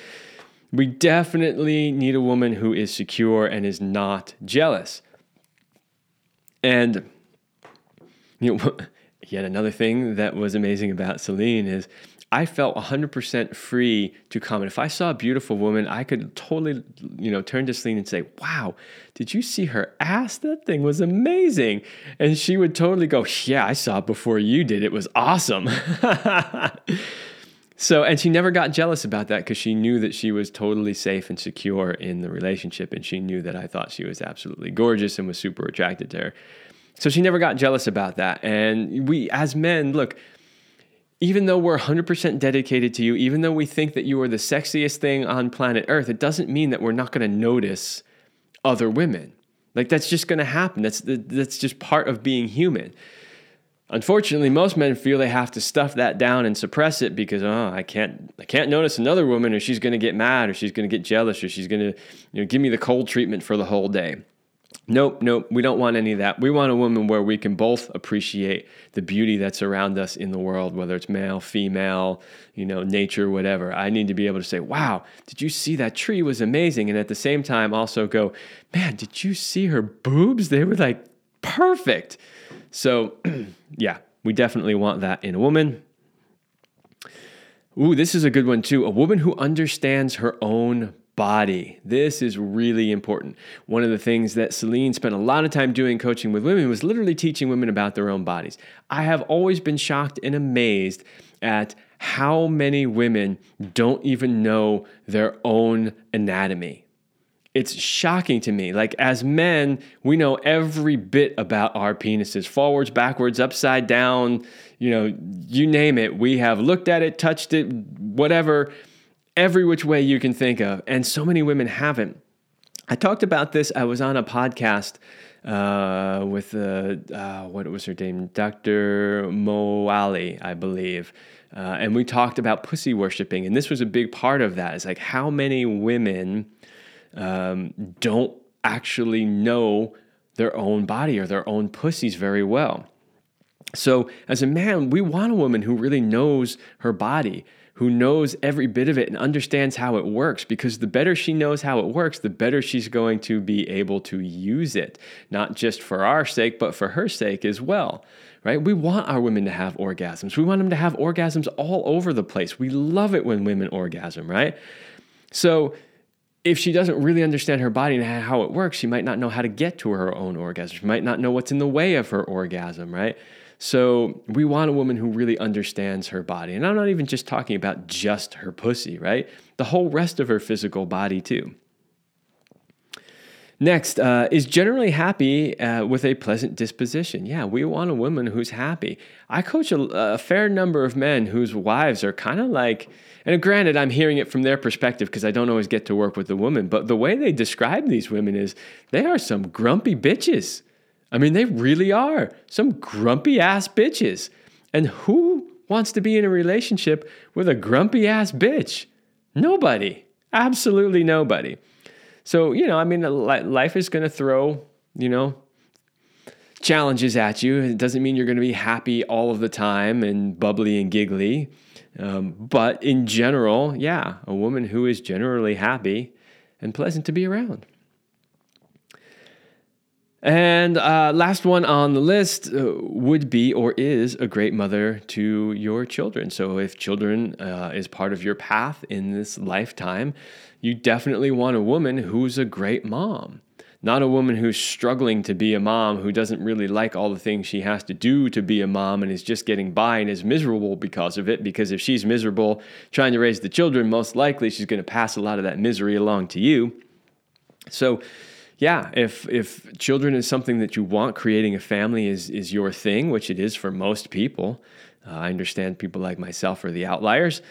we definitely need a woman who is secure and is not jealous. And you know, yet another thing that was amazing about Celine is I felt 100% free to comment. If I saw a beautiful woman, I could totally, you know, turn to Celine and say, "Wow, did you see her ass? That thing was amazing." And she would totally go, "Yeah, I saw it before you did. It was awesome." so, and she never got jealous about that because she knew that she was totally safe and secure in the relationship, and she knew that I thought she was absolutely gorgeous and was super attracted to her. So she never got jealous about that. And we, as men, look even though we're 100% dedicated to you, even though we think that you are the sexiest thing on planet Earth, it doesn't mean that we're not going to notice other women. Like that's just going to happen. That's that's just part of being human. Unfortunately, most men feel they have to stuff that down and suppress it because oh, I can't I can't notice another woman or she's going to get mad or she's going to get jealous or she's going to you know give me the cold treatment for the whole day. Nope, nope, we don't want any of that. We want a woman where we can both appreciate the beauty that's around us in the world, whether it's male, female, you know, nature, whatever. I need to be able to say, wow, did you see that tree was amazing? And at the same time, also go, man, did you see her boobs? They were like perfect. So, yeah, we definitely want that in a woman. Ooh, this is a good one too. A woman who understands her own body. This is really important. One of the things that Celine spent a lot of time doing coaching with women was literally teaching women about their own bodies. I have always been shocked and amazed at how many women don't even know their own anatomy. It's shocking to me. Like, as men, we know every bit about our penises forwards, backwards, upside down, you know, you name it. We have looked at it, touched it, whatever every which way you can think of. And so many women haven't. I talked about this. I was on a podcast uh, with, uh, uh, what was her name? Dr. Moali, I believe. Uh, and we talked about pussy worshiping. And this was a big part of that. It's like how many women um, don't actually know their own body or their own pussies very well. So, as a man, we want a woman who really knows her body who knows every bit of it and understands how it works because the better she knows how it works, the better she's going to be able to use it, not just for our sake, but for her sake as well. Right? We want our women to have orgasms. We want them to have orgasms all over the place. We love it when women orgasm, right? So, if she doesn't really understand her body and how it works, she might not know how to get to her own orgasm. She might not know what's in the way of her orgasm, right? So we want a woman who really understands her body. And I'm not even just talking about just her pussy, right? The whole rest of her physical body, too. Next, uh, is generally happy uh, with a pleasant disposition. Yeah, we want a woman who's happy. I coach a, a fair number of men whose wives are kind of like, and granted, I'm hearing it from their perspective because I don't always get to work with the women, but the way they describe these women is they are some grumpy bitches. I mean, they really are some grumpy ass bitches. And who wants to be in a relationship with a grumpy ass bitch? Nobody. Absolutely nobody. So, you know, I mean, life is going to throw, you know, challenges at you. It doesn't mean you're going to be happy all of the time and bubbly and giggly. Um, but in general, yeah, a woman who is generally happy and pleasant to be around. And uh, last one on the list uh, would be or is a great mother to your children. So, if children uh, is part of your path in this lifetime, you definitely want a woman who's a great mom. Not a woman who's struggling to be a mom, who doesn't really like all the things she has to do to be a mom and is just getting by and is miserable because of it. Because if she's miserable trying to raise the children, most likely she's going to pass a lot of that misery along to you. So, yeah, if if children is something that you want, creating a family is is your thing, which it is for most people. Uh, I understand people like myself are the outliers,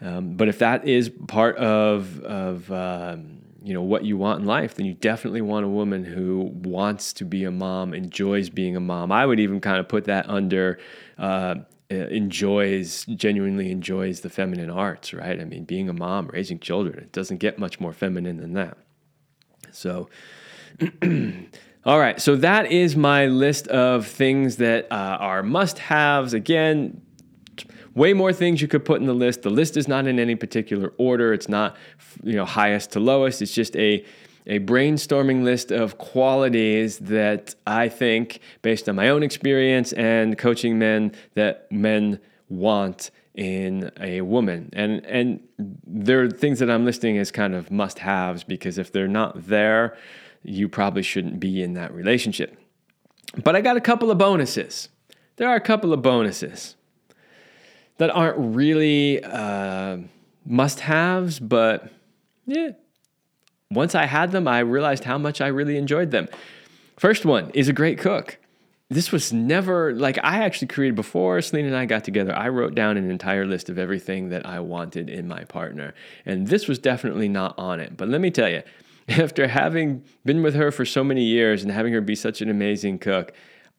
um, but if that is part of of um, you know what you want in life, then you definitely want a woman who wants to be a mom, enjoys being a mom. I would even kind of put that under. Uh, enjoys genuinely enjoys the feminine arts right i mean being a mom raising children it doesn't get much more feminine than that so All right, so that is my list of things that uh, are must haves. Again, way more things you could put in the list. The list is not in any particular order. It's not you know highest to lowest. It's just a a brainstorming list of qualities that I think, based on my own experience and coaching men, that men want in a woman. And and there are things that I'm listing as kind of must haves because if they're not there, you probably shouldn't be in that relationship. But I got a couple of bonuses. There are a couple of bonuses that aren't really uh, must haves, but yeah, once I had them, I realized how much I really enjoyed them. First one is a great cook. This was never like I actually created before Celine and I got together. I wrote down an entire list of everything that I wanted in my partner, and this was definitely not on it. But let me tell you, after having been with her for so many years and having her be such an amazing cook,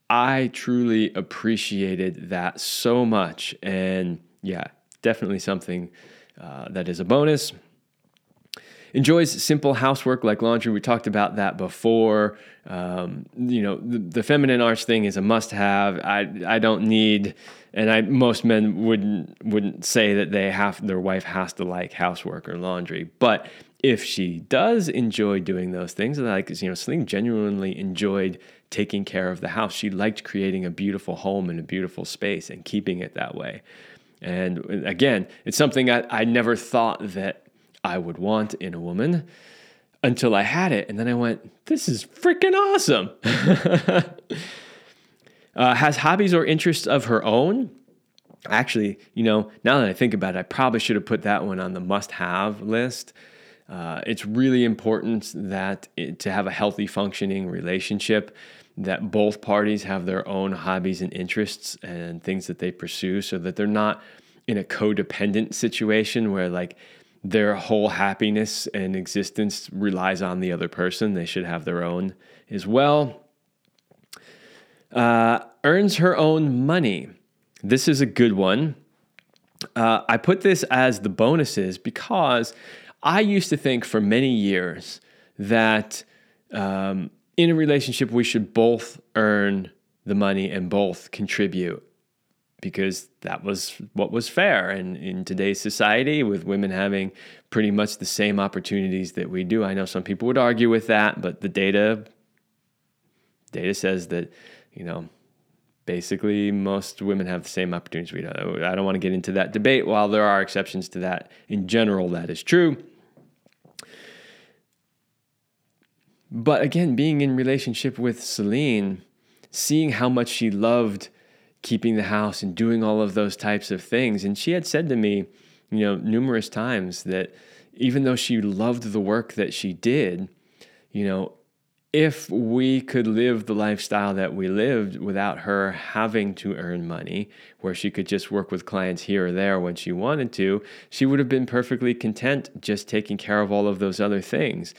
I truly appreciated that so much. And yeah, definitely something uh, that is a bonus. Enjoys simple housework like laundry. We talked about that before. Um, you know, the, the, feminine arts thing is a must-have. I I don't need, and I most men wouldn't wouldn't say that they have their wife has to like housework or laundry, but if she does enjoy doing those things, like you know, Celine genuinely enjoyed taking care of the house. She liked creating a beautiful home and a beautiful space and keeping it that way. And again, it's something I, I never thought that I would want in a woman until I had it. And then I went, this is freaking awesome. uh, has hobbies or interests of her own. Actually, you know, now that I think about it, I probably should have put that one on the must have list. Uh, it's really important that it, to have a healthy functioning relationship that both parties have their own hobbies and interests and things that they pursue so that they're not in a codependent situation where like their whole happiness and existence relies on the other person. They should have their own as well. Uh, earns her own money. This is a good one. Uh, I put this as the bonuses because I used to think for many years that um, in a relationship we should both earn the money and both contribute because that was what was fair. And in today's society, with women having pretty much the same opportunities that we do, I know some people would argue with that, but the data data says that you know basically most women have the same opportunities we do. I don't want to get into that debate. While there are exceptions to that, in general, that is true. But again, being in relationship with Celine, seeing how much she loved keeping the house and doing all of those types of things. And she had said to me, you know, numerous times that even though she loved the work that she did, you know, if we could live the lifestyle that we lived without her having to earn money, where she could just work with clients here or there when she wanted to, she would have been perfectly content just taking care of all of those other things.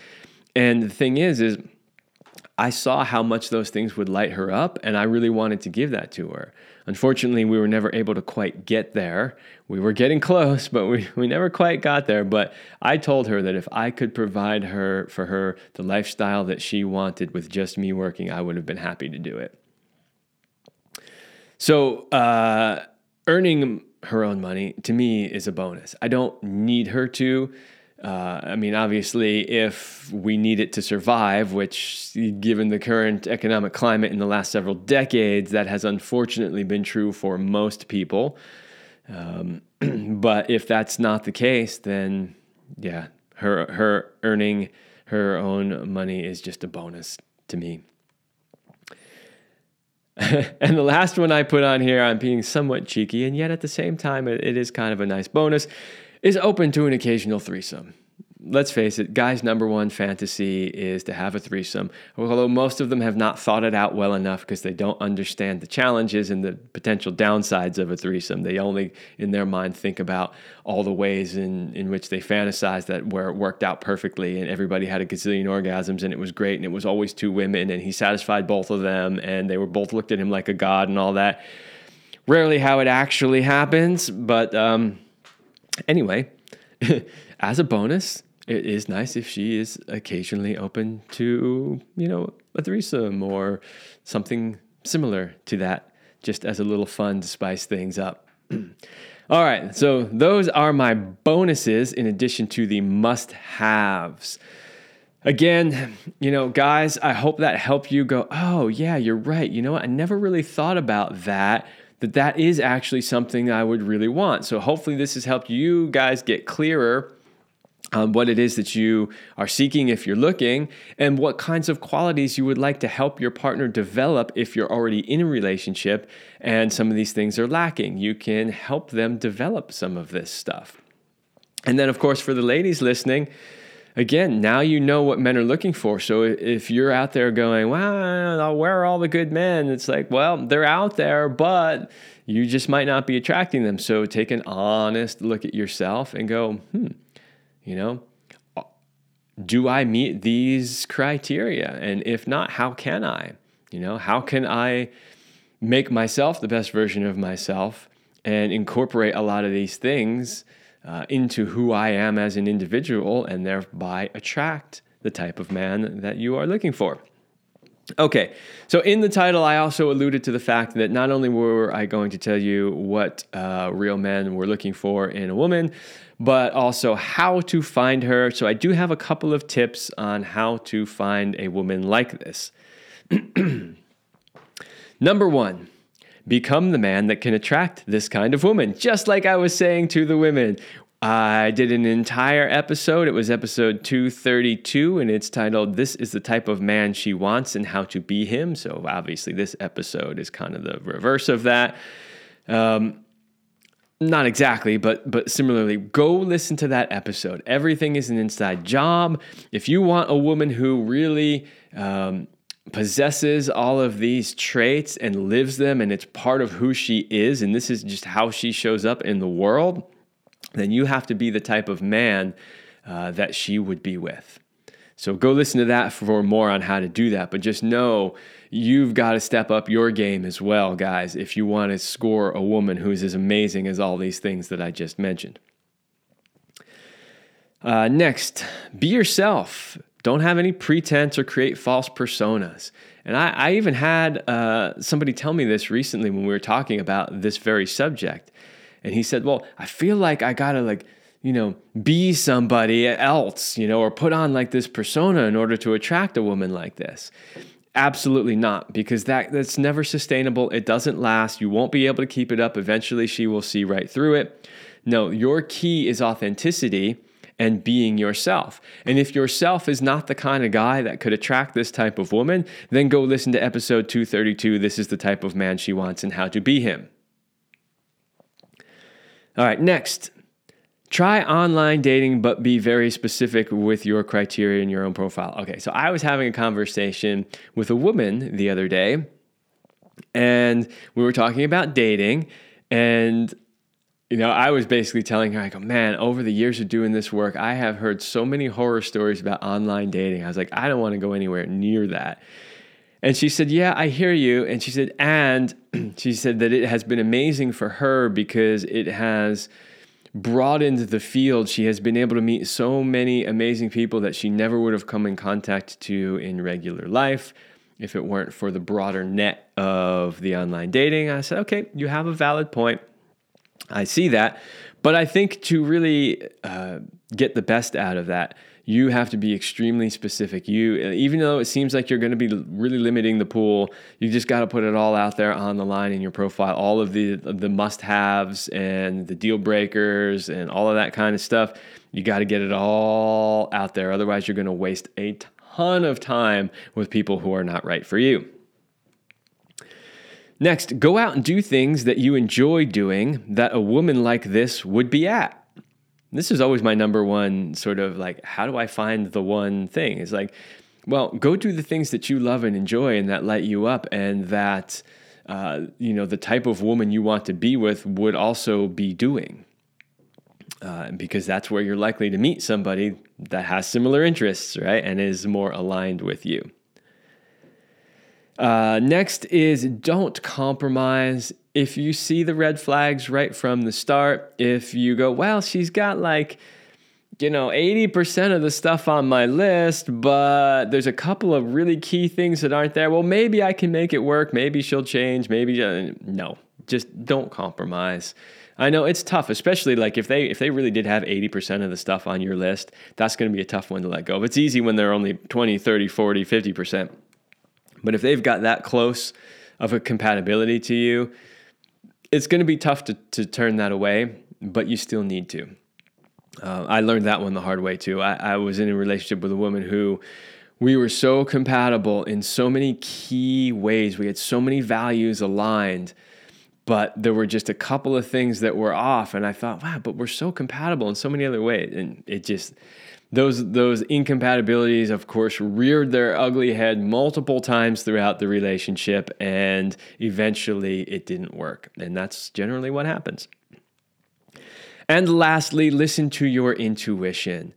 And the thing is, is I saw how much those things would light her up, and I really wanted to give that to her. Unfortunately, we were never able to quite get there. We were getting close, but we, we never quite got there. But I told her that if I could provide her for her the lifestyle that she wanted with just me working, I would have been happy to do it. So, uh, earning her own money to me is a bonus. I don't need her to. Uh, I mean, obviously, if we need it to survive, which, given the current economic climate in the last several decades, that has unfortunately been true for most people. Um, but if that's not the case, then yeah, her her earning her own money is just a bonus to me. and the last one I put on here, I'm being somewhat cheeky, and yet at the same time, it, it is kind of a nice bonus is open to an occasional threesome. Let's face it, guys' number one fantasy is to have a threesome. Although most of them have not thought it out well enough because they don't understand the challenges and the potential downsides of a threesome. They only, in their mind, think about all the ways in, in which they fantasize that where it worked out perfectly and everybody had a gazillion orgasms and it was great and it was always two women and he satisfied both of them and they were both looked at him like a god and all that. Rarely how it actually happens, but. Um, Anyway, as a bonus, it is nice if she is occasionally open to, you know, a threesome or something similar to that, just as a little fun to spice things up. All right, so those are my bonuses in addition to the must haves. Again, you know, guys, I hope that helped you go, oh, yeah, you're right. You know what? I never really thought about that that that is actually something I would really want. So hopefully this has helped you guys get clearer on what it is that you are seeking if you're looking and what kinds of qualities you would like to help your partner develop if you're already in a relationship and some of these things are lacking. You can help them develop some of this stuff. And then of course for the ladies listening, again, now you know what men are looking for. So if you're out there going, "Wow, where are all the good men?" It's like, well, they're out there, but you just might not be attracting them. So take an honest look at yourself and go, "Hmm, you know, do I meet these criteria? And if not, how can I? You know, how can I make myself the best version of myself and incorporate a lot of these things?" Uh, into who I am as an individual and thereby attract the type of man that you are looking for. Okay, so in the title, I also alluded to the fact that not only were I going to tell you what uh, real men were looking for in a woman, but also how to find her. So I do have a couple of tips on how to find a woman like this. Number one, become the man that can attract this kind of woman, just like I was saying to the women. I did an entire episode. It was episode 232, and it's titled This is the Type of Man She Wants and How to Be Him. So, obviously, this episode is kind of the reverse of that. Um, not exactly, but but similarly, go listen to that episode. Everything is an inside job. If you want a woman who really um, possesses all of these traits and lives them, and it's part of who she is, and this is just how she shows up in the world, then you have to be the type of man uh, that she would be with. So go listen to that for more on how to do that. But just know you've got to step up your game as well, guys, if you want to score a woman who's as amazing as all these things that I just mentioned. Uh, next, be yourself. Don't have any pretense or create false personas. And I, I even had uh, somebody tell me this recently when we were talking about this very subject. And he said, Well, I feel like I gotta like, you know, be somebody else, you know, or put on like this persona in order to attract a woman like this. Absolutely not, because that that's never sustainable. It doesn't last. You won't be able to keep it up. Eventually she will see right through it. No, your key is authenticity and being yourself. And if yourself is not the kind of guy that could attract this type of woman, then go listen to episode 232. This is the type of man she wants and how to be him. All right, next. Try online dating, but be very specific with your criteria in your own profile. Okay, so I was having a conversation with a woman the other day, and we were talking about dating, and you know, I was basically telling her, I go, man, over the years of doing this work, I have heard so many horror stories about online dating. I was like, I don't want to go anywhere near that. And she said, Yeah, I hear you. And she said, And she said that it has been amazing for her because it has broadened the field. She has been able to meet so many amazing people that she never would have come in contact to in regular life if it weren't for the broader net of the online dating. I said, Okay, you have a valid point. I see that. But I think to really uh, get the best out of that, you have to be extremely specific. You, even though it seems like you're going to be really limiting the pool, you just got to put it all out there on the line in your profile. All of the the must-haves and the deal breakers and all of that kind of stuff. You got to get it all out there. Otherwise, you're going to waste a ton of time with people who are not right for you. Next, go out and do things that you enjoy doing that a woman like this would be at this is always my number one sort of like, how do I find the one thing? It's like, well, go do the things that you love and enjoy and that light you up and that, uh, you know, the type of woman you want to be with would also be doing. Uh, because that's where you're likely to meet somebody that has similar interests, right? And is more aligned with you. Uh, next is don't compromise if you see the red flags right from the start, if you go, well, she's got like, you know, 80% of the stuff on my list, but there's a couple of really key things that aren't there. Well, maybe I can make it work. Maybe she'll change. Maybe, uh, no, just don't compromise. I know it's tough, especially like if they if they really did have 80% of the stuff on your list, that's going to be a tough one to let go. But it's easy when they're only 20, 30, 40, 50%. But if they've got that close of a compatibility to you, it's going to be tough to, to turn that away, but you still need to. Uh, I learned that one the hard way too. I, I was in a relationship with a woman who we were so compatible in so many key ways. We had so many values aligned, but there were just a couple of things that were off. And I thought, wow, but we're so compatible in so many other ways. And it just, those those incompatibilities of course reared their ugly head multiple times throughout the relationship and eventually it didn't work. And that's generally what happens. And lastly listen to your intuition.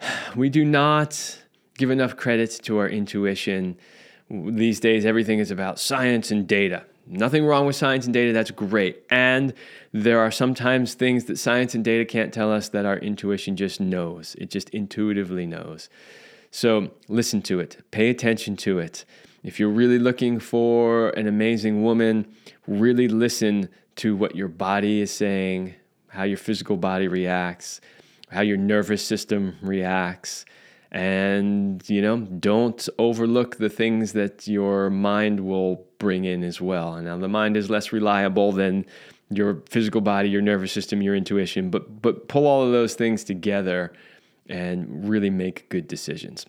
We do not give enough credit to our intuition. These days everything is about science and data Nothing wrong with science and data. That's great. And there are sometimes things that science and data can't tell us that our intuition just knows. It just intuitively knows. So listen to it, pay attention to it. If you're really looking for an amazing woman, really listen to what your body is saying, how your physical body reacts, how your nervous system reacts. And, you know, don't overlook the things that your mind will bring in as well. And now the mind is less reliable than your physical body, your nervous system, your intuition, but but pull all of those things together and really make good decisions.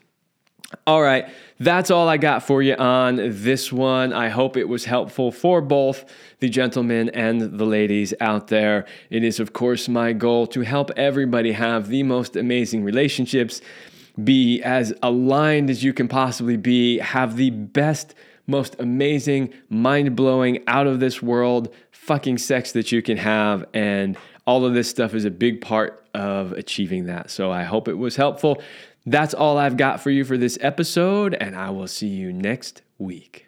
All right, that's all I got for you on this one. I hope it was helpful for both the gentlemen and the ladies out there. It is, of course, my goal to help everybody have the most amazing relationships, be as aligned as you can possibly be, have the best, most amazing, mind blowing, out of this world fucking sex that you can have. And all of this stuff is a big part of achieving that. So I hope it was helpful. That's all I've got for you for this episode, and I will see you next week.